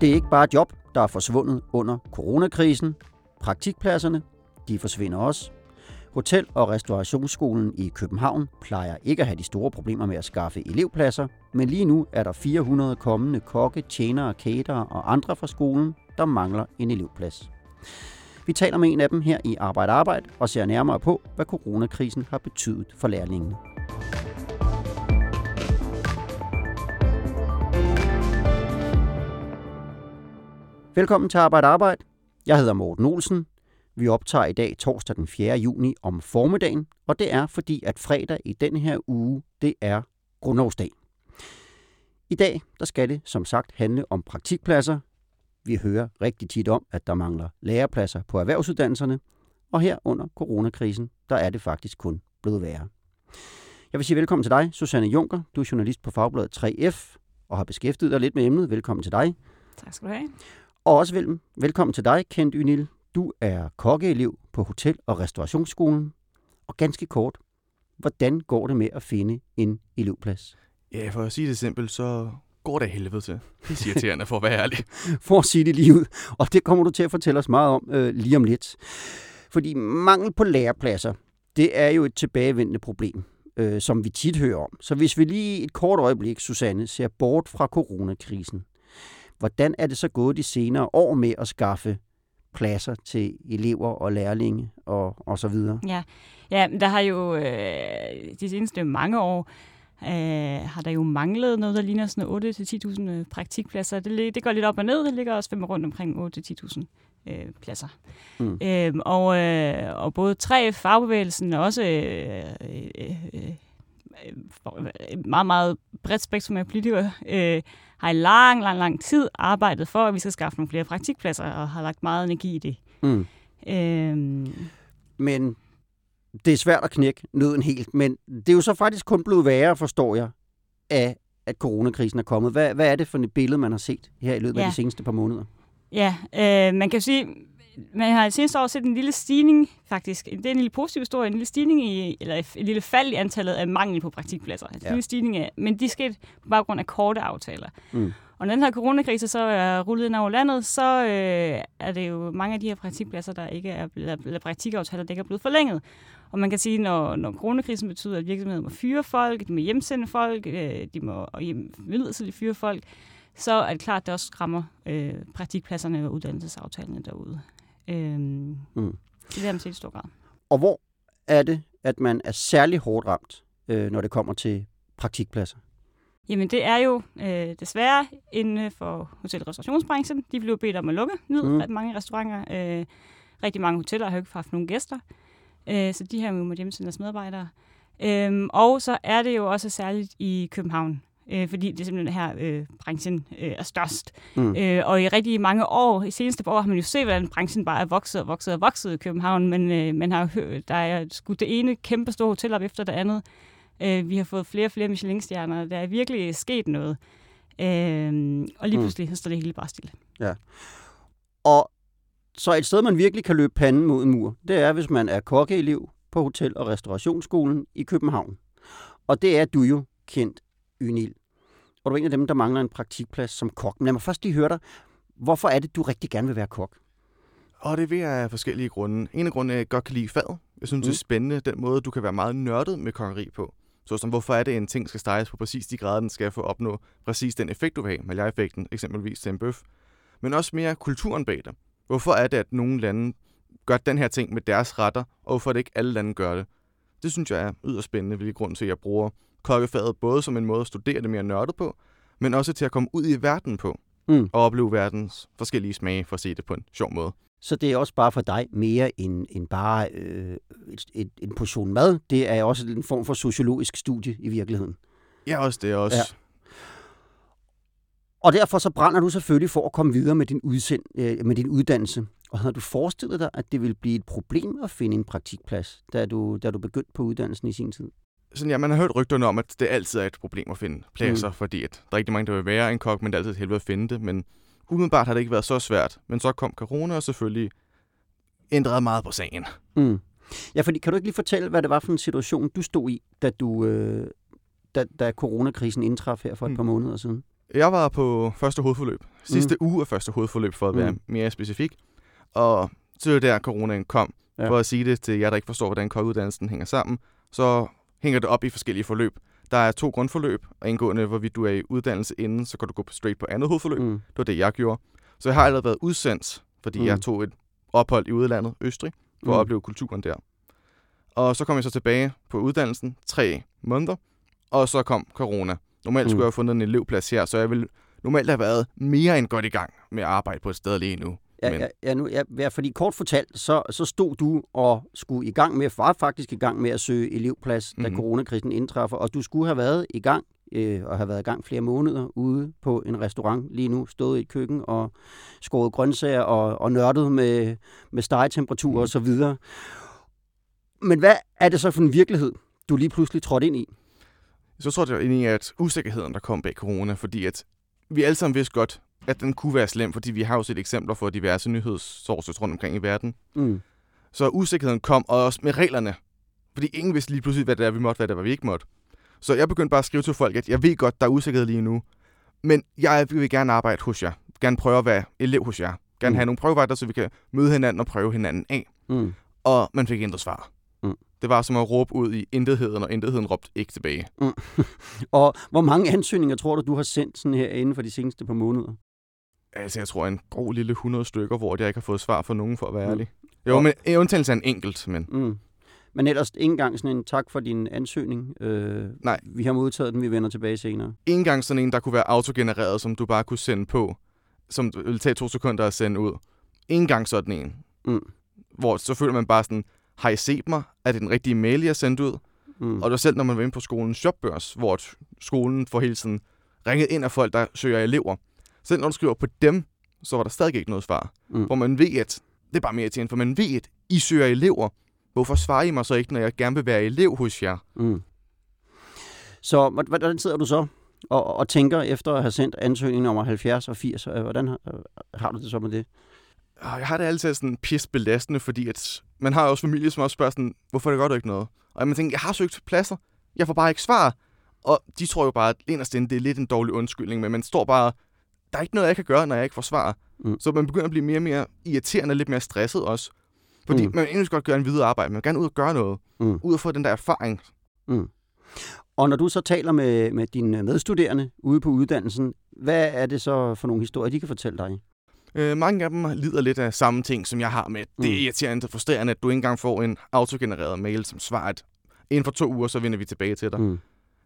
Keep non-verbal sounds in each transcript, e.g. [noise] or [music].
Det er ikke bare job, der er forsvundet under coronakrisen. Praktikpladserne, de forsvinder også. Hotel- og restaurationsskolen i København plejer ikke at have de store problemer med at skaffe elevpladser, men lige nu er der 400 kommende kokke, tjenere, caterer og andre fra skolen, der mangler en elevplads. Vi taler med en af dem her i Arbejde Arbejde og ser nærmere på, hvad coronakrisen har betydet for lærlingene. Velkommen til Arbejde Arbejde. Jeg hedder Morten Olsen. Vi optager i dag torsdag den 4. juni om formiddagen, og det er fordi, at fredag i den her uge, det er grundlovsdag. I dag der skal det som sagt handle om praktikpladser. Vi hører rigtig tit om, at der mangler lærepladser på erhvervsuddannelserne, og her under coronakrisen, der er det faktisk kun blevet værre. Jeg vil sige velkommen til dig, Susanne Junker. Du er journalist på Fagbladet 3F og har beskæftiget dig lidt med emnet. Velkommen til dig. Tak skal du have. Og også vel, velkommen til dig, Kent Ynil. Du er kokkeelev på Hotel- og Restaurationsskolen. Og ganske kort, hvordan går det med at finde en elevplads? Ja, for at sige det simpelt, så går det af helvede til. Det siger irriterende, for at være ærlig. [laughs] For at sige det lige ud. Og det kommer du til at fortælle os meget om øh, lige om lidt. Fordi mangel på lærepladser, det er jo et tilbagevendende problem, øh, som vi tit hører om. Så hvis vi lige et kort øjeblik, Susanne, ser bort fra coronakrisen, hvordan er det så gået de senere år med at skaffe pladser til elever og lærlinge og, og så videre? Ja, ja der har jo øh, de seneste mange år øh, har der jo manglet noget, der ligner sådan 8-10.000 øh, praktikpladser. Det, det går lidt op og ned. Det ligger også fem rundt omkring 8-10.000 øh, pladser. Mm. Øhm, og, øh, og både tre fagbevægelsen og også øh, øh, øh, meget, meget bredt spektrum af politikere øh, har i lang, lang, lang tid arbejdet for, at vi skal skaffe nogle flere praktikpladser, og har lagt meget energi i det. Mm. Øhm. Men det er svært at knække nøden helt, men det er jo så faktisk kun blevet værre, forstår jeg, af at coronakrisen er kommet. Hvad, hvad er det for et billede, man har set her i løbet ja. af de seneste par måneder? Ja, øh, man kan jo sige, man har i seneste år set en lille stigning, faktisk. Det er en lille positiv historie, en lille stigning i, eller et lille fald i antallet af mangel på praktikpladser. En ja. lille stigning af, men de skete på baggrund af korte aftaler. Mm. Og når den her coronakrise så er rullet ind over landet, så øh, er det jo mange af de her praktikpladser, der ikke er blevet, eller praktikaftaler, der ikke er blevet forlænget. Og man kan sige, når, når coronakrisen betyder, at virksomheden må fyre folk, de må hjemsende folk, øh, de må hjem, midlertidigt fyre folk, så er det klart, at det også skræmmer øh, praktikpladserne og uddannelsesaftalerne derude. Øhm, mm. Det er det i stor grad. Og hvor er det, at man er særlig hårdt ramt, øh, når det kommer til praktikpladser? Jamen det er jo øh, desværre inden for hotel- og restaurationsbranchen. De blev bedt om at lukke ned, mm. ret mange restauranter. Øh, rigtig mange hoteller har jo ikke haft nogen gæster, øh, så de her må hjemsende deres medarbejdere. Øh, og så er det jo også særligt i København, øh, fordi det er simpelthen her, øh, branchen øh, er størst. Mm. Øh, og i rigtig mange år, i seneste år, har man jo set, hvordan branchen bare er vokset og vokset og vokset i København, men øh, man har hørt, der er skudt det ene kæmpe store hotel op efter det andet. Øh, vi har fået flere og flere Michelin-stjerner, der er virkelig sket noget. Øh, og lige mm. pludselig mm. står det hele bare stille. Ja. Og så et sted, man virkelig kan løbe panden mod en mur, det er, hvis man er kokkeelev på Hotel- og Restaurationsskolen i København. Og det er du jo kendt Ynil. Og du er en af dem, der mangler en praktikplads som kok. Men lad mig først lige høre dig. Hvorfor er det, du rigtig gerne vil være kok? Og det vil jeg af forskellige grunde. En af grundene er, at jeg godt kan lide faget. Jeg synes, mm. det er spændende, den måde, du kan være meget nørdet med kokkeri på. Så som, hvorfor er det, at en ting skal steges på præcis de grader, den skal få opnå præcis den effekt, du vil have, Maillard-effekten eksempelvis til en bøf. Men også mere kulturen bag det. Hvorfor er det, at nogle lande gør den her ting med deres retter, og hvorfor er det ikke alle lande gør det? Det synes jeg er yderst spændende, hvilket grund til, at jeg bruger kokkefaget både som en måde at studere det mere nørdet på, men også til at komme ud i verden på mm. og opleve verdens forskellige smage for at se det på en sjov måde. Så det er også bare for dig mere end, end bare øh, et, et, en portion mad. Det er også en form for sociologisk studie i virkeligheden. Ja, også det også. Ja. Og derfor så brænder du selvfølgelig for at komme videre med din, udsend, øh, med din uddannelse. Og havde du forestillet dig, at det ville blive et problem at finde en praktikplads, da du, da du begyndte på uddannelsen i sin tid? sådan, ja, man har hørt rygterne om, at det altid er et problem at finde pladser, mm. fordi at der er rigtig mange, der vil være en kok, men det er altid et helvede at finde det. Men umiddelbart har det ikke været så svært. Men så kom corona og selvfølgelig ændrede meget på sagen. Mm. Ja, fordi kan du ikke lige fortælle, hvad det var for en situation, du stod i, da, du, øh, da, da coronakrisen indtraf her for et Mm. par måneder siden? Jeg var på første hovedforløb. Sidste mm. uge af første hovedforløb, for at være Mm. mere specifik. Og så var der, coronaen kom. Ja. For at sige det til jer, der ikke forstår, hvordan kokkeuddannelsen hænger sammen, så hænger det op i forskellige forløb. Der er to grundforløb, og indgående, hvorvidt du er i uddannelse inden, så kan du gå straight på andet hovedforløb. Mm. Mm. Det var det, jeg gjorde. Så jeg har allerede været udsendt, fordi Mm. mm. jeg tog et ophold i udlandet, Østrig, for at opleve kulturen der. Og så kom jeg så tilbage på uddannelsen, tre måneder, og så kom corona. Normalt Mm. skulle jeg have fundet en elevplads her, så jeg ville normalt have været mere end godt i gang med at arbejde på et sted lige nu. Ja, Men- ja, ja, nu, ja, ja, fordi kort fortalt, så, så stod du og skulle i gang med, var faktisk i gang med at søge elevplads, da Mhm. coronakrisen indtræffer, og du skulle have været i gang, øh, og have været i gang flere måneder ude på en restaurant lige nu, stået i et køkken og skåret grøntsager og, og nørdet med, med stegetemperatur Mhm. og så videre. Men hvad er det så for en virkelighed, du lige pludselig trådte ind i? Så tror jeg egentlig, at usikkerheden, der kom bag corona, fordi at vi alle sammen vidste godt, at den kunne være slem, fordi vi har jo set eksempler for diverse nyhedssources rundt omkring i verden. Mm. Så usikkerheden kom, og også med reglerne. Fordi ingen vidste lige pludselig, hvad det er, vi måtte, hvad det var, vi ikke måtte. Så jeg begyndte bare at skrive til folk, at jeg ved godt, der er usikkerhed lige nu, men jeg vil gerne arbejde hos jer. Gerne prøve at være elev hos jer. Gerne Mm. have nogle prøvevejder, så vi kan møde hinanden og prøve hinanden af. Mm. Og man fik intet svar. Mm. Det var som at råbe ud i intetheden, og intetheden råbte ikke tilbage. [laughs] Og hvor mange ansøgninger tror du, du har sendt sådan her inden for de seneste par måneder? Altså, jeg tror en god lille 100 stykker, hvor jeg ikke har fået svar fra nogen, for at være Mm. ærlig. Jo, men undtagelse af en enkelt, men Mm. Men ellers ikke engang sådan en tak for din ansøgning. Øh, Nej. Vi har modtaget den, vi vender tilbage senere. ikke engang sådan en, der kunne være autogenereret, som du bare kunne sende på, som ville tage to sekunder at sende ud. Ikke engang sådan en. Mm. Hvor så føler man bare sådan, har I set mig? Er det den rigtige mail, jeg har sendt ud? Mm. Og det er selv, når man var inde på skolens jobbørs, hvor skolen får hele tiden ringet ind af folk, der søger elever. Selv når du skriver på dem, så var der stadig ikke noget svar. Mm. Hvor man ved, at det er bare mere til for man ved, at I søger elever. Hvorfor svarer I mig så ikke, når jeg gerne vil være elev hos jer? Mm. Så hvor- hvordan sidder du så og, og tænker efter at have sendt ansøgningen nummer 70 og 80? øh, Hvordan har, har du det så med det? Og jeg har det altid sådan pis belastende, fordi at man har også familie, som også spørger sådan, hvorfor det gør du ikke noget? Og man tænker, jeg har søgt pladser, jeg får bare ikke svar. Og de tror jo bare, at inderst inde, det er lidt en dårlig undskyldning, men man står bare, der er ikke noget, jeg kan gøre, når jeg ikke får svar. Mm. Mm. Så man begynder at blive mere og mere irriterende og lidt mere stresset også. Fordi Mm. mm. man vil egentlig godt gøre en videre arbejde, man vil gerne ud og gøre noget. Mm. Ud og få den der erfaring. Mm. Og når du så taler med, med dine medstuderende ude på uddannelsen, hvad er det så for nogle historier, de kan fortælle dig? Øh, mange af dem lider lidt af samme ting, som jeg har med. Det Mm. er irriterende og frustrerende, at du ikke engang får en autogenereret mail som svar, at inden for to uger, så vender vi tilbage til dig. Mm.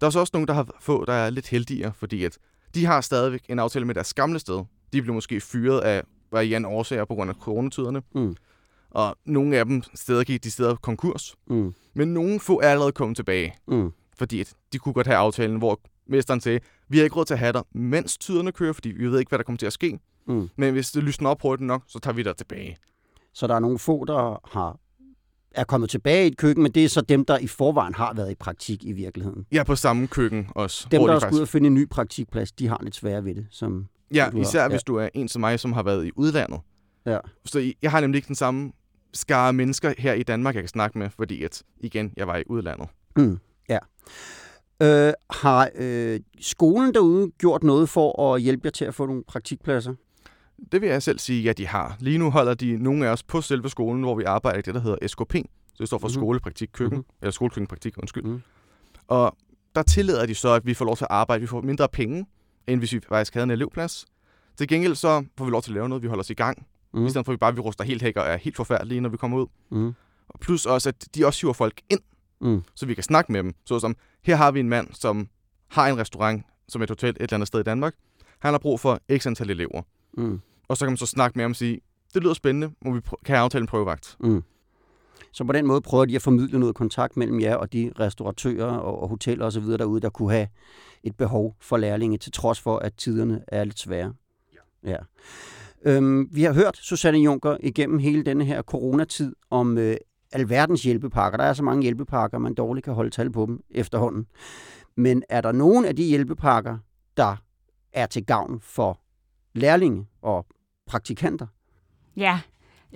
Der er så også nogen, der har få, der er lidt heldigere, fordi at de har stadigvæk en aftale med deres gamle sted. De blev måske fyret af variante årsager på grund af coronatiderne. Mm. Og nogle af dem steder gik de steder konkurs. Mm. Men nogle få er allerede kommet tilbage, Mm. fordi at de kunne godt have aftalen, hvor mesteren sagde, vi har ikke råd til at have dig, mens tiderne kører, fordi vi ved ikke, hvad der kommer til at ske. Mm. Men hvis det lysner op hurtigt nok, så tager vi dig tilbage. Så der er nogle få, der har er kommet tilbage i et køkken, men det er så dem, der i forvejen har været i praktik i virkeligheden. Er på samme køkken også. Dem, der de skulle ud og finde en ny praktikplads, de har lidt sværere ved det. Som, Ja, du har- især ja. hvis du er en som mig, som har været i udlandet. Ja. Så jeg har nemlig ikke den samme skare mennesker her i Danmark, jeg kan snakke med, fordi at, igen, jeg var i udlandet. mm, ja. Øh, har øh, skolen derude gjort noget for at hjælpe jer til at få nogle praktikpladser? Det vil jeg selv sige, ja, de har. Lige nu holder de nogle af os på selve skolen, hvor vi arbejder i det, der hedder SKP. Så det står for Mhm. mm-hmm. skolepraktik køkken, Mhm. mm-hmm. eller skolekøkkenpraktik, undskyld. Mhm. Mm. Og der tillader de så, at vi får lov til at arbejde. Vi får mindre penge, end hvis vi faktisk havde en elevplads. Til gengæld så får vi lov til at lave noget, vi holder os i gang. Mm. I stedet for, at vi bare vi ruster helt hækker og er helt forfærdelige, når vi kommer ud. Mm. Og plus også, at de også hiver folk ind, Mm. så vi kan snakke med dem. Så som, her har vi en mand, som har en restaurant, som et hotel et eller andet sted i Danmark. Han har brug for x antal elever. Mm. Og så kan man så snakke med ham og sige, det lyder spændende, må vi kan jeg aftale en prøvevagt? Mm. Så på den måde prøver de at formidle noget kontakt mellem jer og de restauratører og, og hoteller osv. derude, der kunne have et behov for lærlinge, til trods for, at tiderne er lidt svære. Ja. ja. Øhm, vi har hørt, Susanne Juncker, igennem hele denne her coronatid om øh, alverdens hjælpepakker. Der er så mange hjælpepakker, man dårligt kan holde tal på dem efterhånden. Men er der nogen af de hjælpepakker, der er til gavn for lærlinge og praktikanter? Ja,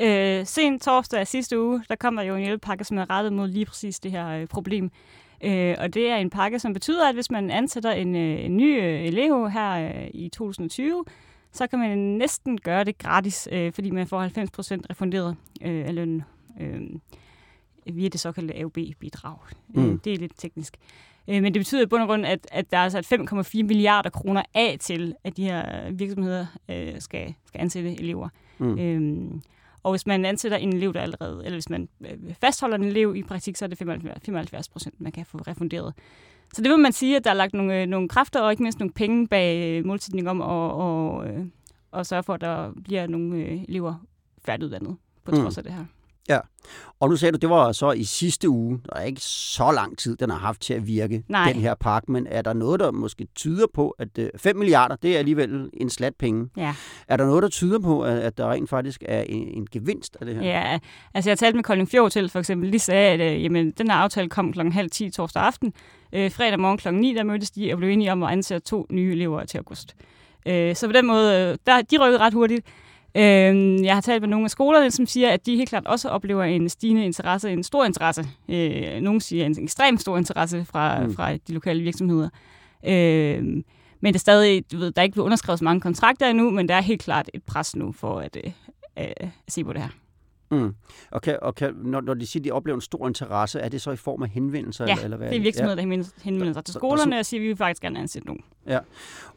Øh, sen torsdag sidste uge, der kom der jo en hjælpepakke, som er rettet mod lige præcis det her øh, problem. Øh, og det er en pakke, som betyder, at hvis man ansætter en, øh, en ny øh, elev her øh, i 2020, så kan man næsten gøre det gratis, øh, fordi man får 90% refunderet øh, af lønnen øh, via det såkaldte AUB-bidrag. Øh, mm. Øh, det er lidt teknisk. Øh, men det betyder i bund og grund, at, at der er altså 5,4 milliarder kroner af til, at de her virksomheder øh, skal, skal ansætte elever. Mm. Øh, og hvis man ansætter en elev, der allerede, eller hvis man øh, fastholder en elev i praktik, så er det 75 procent, man kan få refunderet. Så det vil man sige, at der er lagt nogle, øh, nogle kræfter og ikke mindst nogle penge bag øh, målsætningen om at, og, og sørge for, at der bliver nogle elever færdiguddannet på trods mm. af det her. Ja, og nu sagde du, det var så i sidste uge. Der er ikke så lang tid, den har haft til at virke, Nej. den her park. Men er der noget, der måske tyder på, at 5 milliarder, det er alligevel en slat penge. Ja. Er der noget, der tyder på, at der rent faktisk er en, en gevinst af det her? Ja, altså jeg talte med Colin Fjord til for eksempel. De sagde, at øh, jamen, den her aftale kom klokken halv 10 torsdag aften. Øh, fredag morgen klokken 9, der mødtes de og blev enige om at ansætte to nye elever til august. Øh, så på den måde, øh, der, de rykkede ret hurtigt. Øh, jeg har talt med nogle af skolerne, som siger, at de helt klart også oplever en stigende interesse, en stor interesse. Øh, nogle siger en ekstremt stor interesse fra, mm. fra de lokale virksomheder. Øh, men det er stadig, du ved, der er ikke blevet underskrevet så mange kontrakter endnu, men der er helt klart et pres nu for at, øh, at se på det her. Mm. Og, kan, og kan, når, når de siger, at de oplever en stor interesse, er det så i form af henvendelser? Ja, eller, eller hvad det er virksomheder, ja. der henvender sig til skolerne og siger, at vi vil faktisk gerne ansætte nogen. Ja.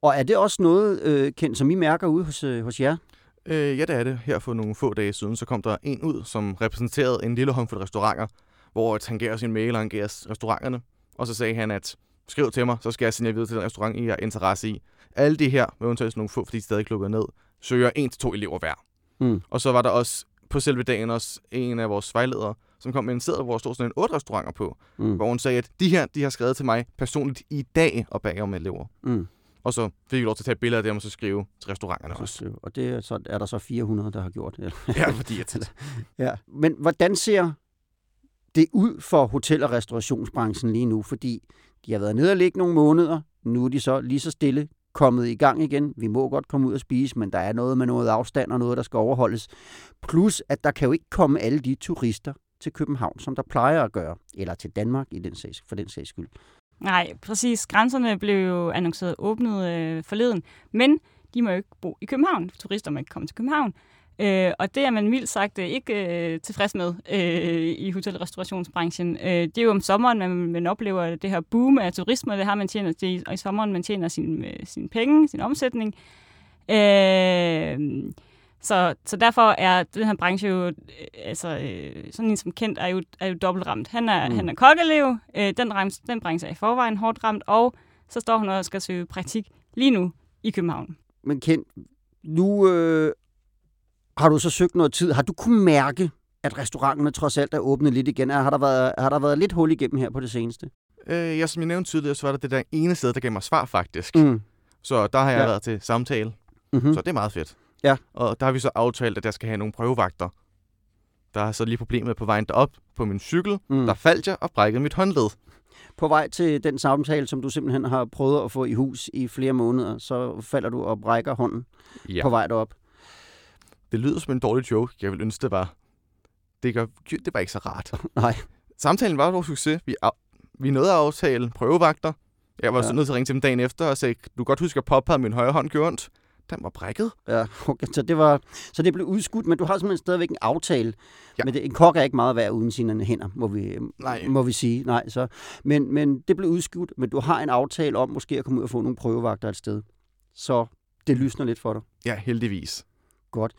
Og er det også noget, øh, kendt, som I mærker ude hos, øh, hos jer? Øh, ja, det er det. Her for nogle få dage siden, så kom der en ud, som repræsenterede en lille håndfuld restauranter, hvor han gav os en mail, og han gav restauranterne, og så sagde han, at skriv til mig, så skal jeg sende videre til den restaurant, I har interesse i. Alle de her, med undtagelse nogle få, fordi de stadig klukker ned, søger en til to elever hver. Mm. Og så var der også på selve dagen også en af vores vejledere, som kom med en seddel, hvor der stod sådan en otte restauranter på, mm. hvor hun sagde, at de her, de har skrevet til mig personligt i dag og bag om elever. Mm. Og så fik vi lov til at tage billeder af dem og så skrive til restauranterne også. Og det er, så, er der så 400, der har gjort det? [laughs] ja, fordi at... [laughs] ja. Men hvordan ser det ud for hotel- og restaurationsbranchen lige nu? Fordi de har været nede og ligge nogle måneder. Nu er de så lige så stille kommet i gang igen. Vi må godt komme ud og spise, men der er noget med noget afstand og noget, der skal overholdes. Plus, at der kan jo ikke komme alle de turister til København, som der plejer at gøre, eller til Danmark i den sags, for den sags skyld. Nej, præcis. Grænserne blev jo annonceret åbnet øh, forleden, men de må jo ikke bo i København. Turister må ikke komme til København. Øh, og det er man mildt sagt øh, ikke øh, tilfreds med øh, i hotelrestaurationsbranchen. Øh, det er jo om sommeren, man, man oplever det her boom af turisme, det har man tjener, det er i sommeren, man tjener sin, øh, sin penge, sin omsætning. Øh, så, så derfor er den her branche jo, øh, altså øh, sådan en som kendt, er jo, er jo dobbelt ramt. Han er, mm. han er kokkelev, øh, den, ramt, den branche er i forvejen hårdt ramt, og så står han og skal søge praktik lige nu i København. Men Kent, nu øh, har du så søgt noget tid. Har du kunnet mærke, at restauranterne trods alt er åbnet lidt igen? Har der været, har der været lidt hul igennem her på det seneste? Øh, ja, som jeg nævnte tidligere, så var der det der ene sted, der gav mig svar faktisk. Mm. Så der har jeg ja. været til samtale. Mm-hmm. Så det er meget fedt. Ja. Og der har vi så aftalt, at jeg skal have nogle prøvevagter. Der er så lige problemet på vejen derop på min cykel. Mm. Der faldt jeg og brækkede mit håndled. På vej til den samtale, som du simpelthen har prøvet at få i hus i flere måneder, så falder du og brækker hånden ja. på vej derop. Det lyder som en dårlig joke. Jeg vil ønske, det var. Det, gør, det var ikke så rart. [laughs] Nej. Samtalen var vores succes. Vi, vi nåede at aftale prøvevagter. Jeg var ja. så nødt til at ringe til dem dagen efter og sige, du kan godt huske, at påpegede min højre hånd gjorde ondt den var brækket. Ja, okay. så, det var, så det blev udskudt, men du har simpelthen stadigvæk en aftale. Ja. Men det, en kok er ikke meget værd uden sine hænder, må vi, Nej. må vi sige. Nej, så, men, men det blev udskudt, men du har en aftale om måske at komme ud og få nogle prøvevagter et sted. Så det lysner lidt for dig. Ja, heldigvis. Godt.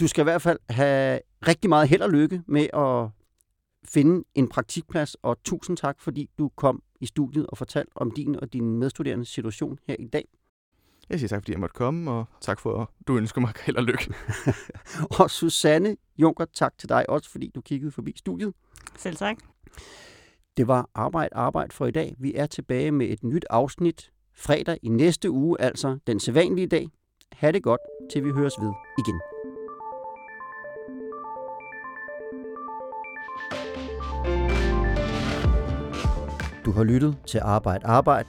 Du skal i hvert fald have rigtig meget held og lykke med at finde en praktikplads, og tusind tak, fordi du kom i studiet og fortalte om din og din medstuderende situation her i dag. Jeg siger tak, fordi jeg måtte komme, og tak for, at du ønsker mig held og lykke. [laughs] og Susanne Junker, tak til dig også, fordi du kiggede forbi studiet. Selv tak. Det var Arbejde Arbejde for i dag. Vi er tilbage med et nyt afsnit fredag i næste uge, altså den sædvanlige dag. Ha' det godt, til vi høres ved igen. Du har lyttet til Arbejde Arbejde